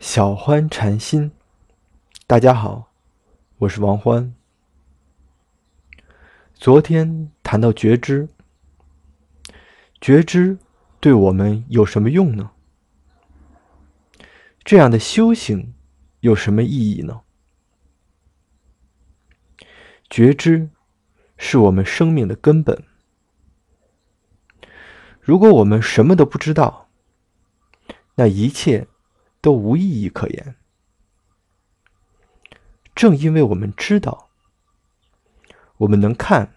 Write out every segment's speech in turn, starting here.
小欢禅心，大家好，我是王欢。昨天谈到觉知，觉知对我们有什么用呢？这样的修行有什么意义呢？觉知是我们生命的根本。如果我们什么都不知道，那一切。都无意义可言。正因为我们知道，我们能看、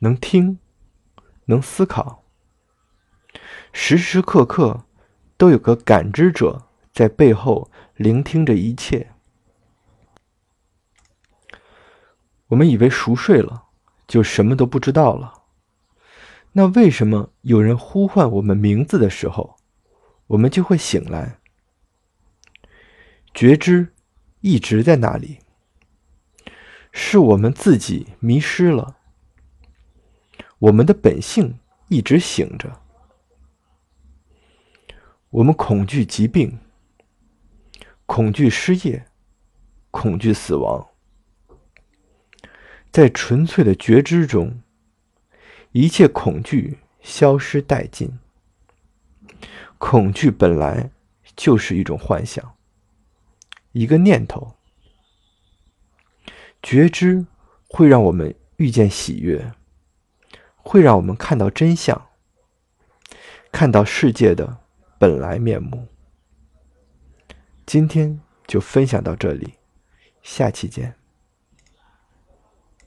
能听、能思考，时时刻刻都有个感知者在背后聆听着一切。我们以为熟睡了就什么都不知道了。那为什么有人呼唤我们名字的时候，我们就会醒来？觉知一直在那里，是我们自己迷失了。我们的本性一直醒着。我们恐惧疾病，恐惧失业，恐惧死亡。在纯粹的觉知中，一切恐惧消失殆尽。恐惧本来就是一种幻想。一个念头，觉知会让我们遇见喜悦，会让我们看到真相，看到世界的本来面目。今天就分享到这里，下期见。